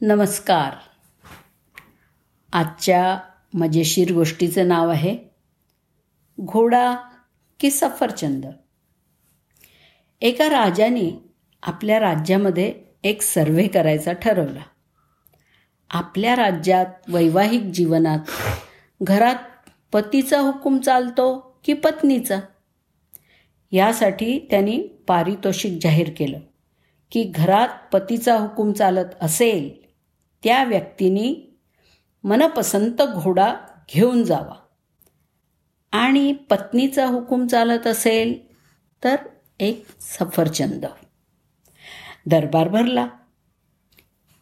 नमस्कार. आजच्या मजेशीर गोष्टीचं नाव आहे घोडा की सफरचंद. एका राजाने आपल्या राज्यामध्ये एक सर्व्हे करायचा ठरवला. आपल्या राज्यात वैवाहिक जीवनात घरात पतीचा हुकूम चालतो की पत्नीचा? यासाठी त्यांनी पारितोषिक जाहीर केलं की घरात पतीचा हुकूम चालत असेल त्या व्यक्तीने मनपसंत घोडा घेऊन जावा. आणि पत्नीचा हुकूम चालत असेल तर एक सफरचंद. दरबार भरला.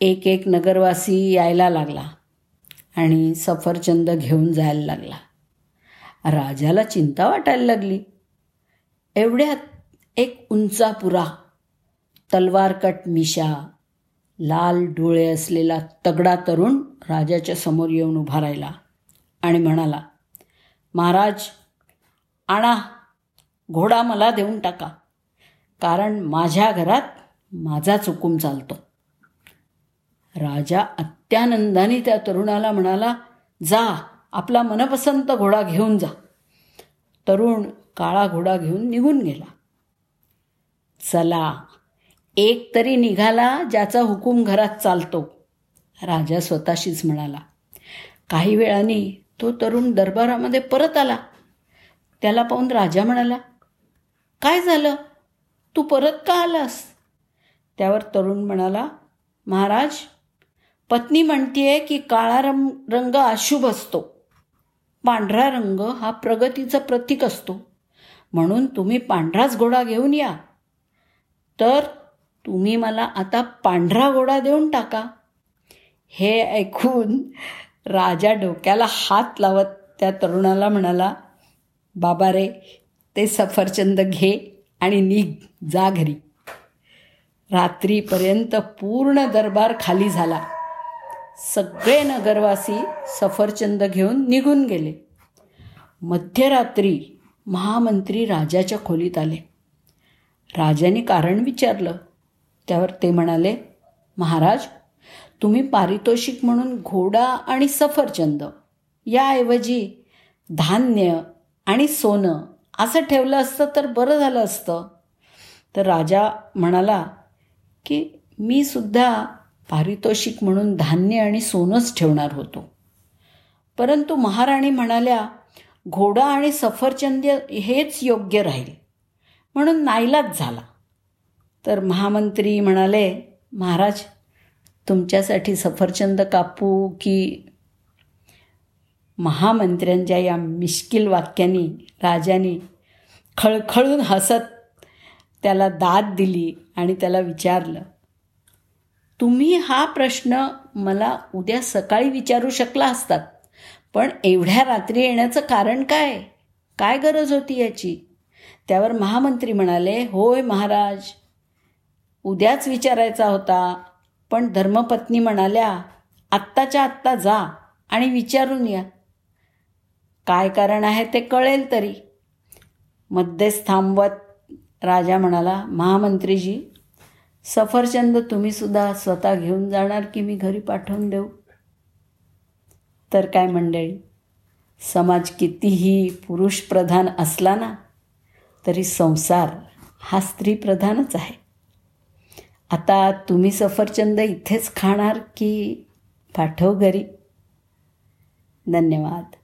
एक एक नगरवासी यायला लागला आणि सफरचंद घेऊन जायला लागला. राजाला चिंता वाटायला लागली. एवढ्यात एक उंचापुरा तलवारकट मिशा लाल डोळे असलेला तगडा तरुण राजाच्या समोर येऊन उभा राहिला आणि म्हणाला महाराज आणा घोडा मला देऊन टाका कारण माझ्या घरात माझा चुकून चालतो. राजा अत्यानंदाने त्या तरुणाला म्हणाला जा आपला मनपसंत घोडा घेऊन जा. तरुण काळा घोडा घेऊन निघून गेला. चला एक तरी निघाला ज्याचा हुकूम घरात चालतो. राजा स्वतःशीच म्हणाला काही वेळाने तो तरुण दरबारामध्ये परत आला. त्याला पाहून राजा म्हणाला काय झालं? तू परत का आलास? त्यावर तरुण म्हणाला महाराज पत्नी म्हणतीये की काळा रंग रंग अशुभ असतो. पांढरा रंग हा प्रगतीचं प्रतीक असतो. म्हणून तुम्ही पांढराच घोडा घेऊन या. तर तुम्ही मला आता पांढरा घोडा देऊन टाका. हे ऐकून राजा डोक्याला हात लावत त्या तरुणाला म्हणाला बाबा रे ते सफरचंद घे आणि निघ जा घरी. रात्रीपर्यंत पूर्ण दरबार खाली झाला. सगळे नगरवासी सफरचंद घेऊन निघून गेले. मध्यरात्री महामंत्री राजाच्या खोलीत आले. राजाने कारण विचारलं त्यावर ते म्हणाले महाराज तुम्ही पारितोषिक म्हणून घोडा आणि सफरचंद याऐवजी धान्य आणि सोनं असं ठेवलं असतं तर बरं झालं असतं. तर राजा म्हणाला की मी सुद्धा पारितोषिक म्हणून धान्य आणि सोनंच ठेवणार होतो. परंतु महाराणी म्हणाल्या घोडा आणि सफरचंद हेच योग्य राहील. म्हणून नाईलाच झाला. तर महामंत्री म्हणाले महाराज तुमच्यासाठी सफरचंद कापू की महामंत्र्यांच्या या मिश्किल वाक्यांनी राजाने खळखळून हसत त्याला दाद दिली आणि त्याला विचारलं तुम्ही हा प्रश्न मला उद्या सकाळी विचारू शकला असतात पण एवढ्या रात्री येण्याचं कारण काय? काय गरज होती याची? त्यावर महामंत्री म्हणाले होय महाराज उद्याच विचारायचा होता. पण धर्मपत्नी म्हणाल्या आत्ताच्या आत्ता जा आणि विचारून या. काय कारण आहे ते कळेल तरी. मध्येच थांबवत राजा म्हणाला महामंत्रीजी सफरचंद तुम्हीसुद्धा स्वतः घेऊन जाणार की मी घरी पाठवून देऊ? तर काय मंडळी समाज कितीही पुरुषप्रधान असला ना तरी संसार हा स्त्रीप्रधानच आहे. आता तुम्ही सफरचंद इथेच खाणार की पाठव घरी. धन्यवाद.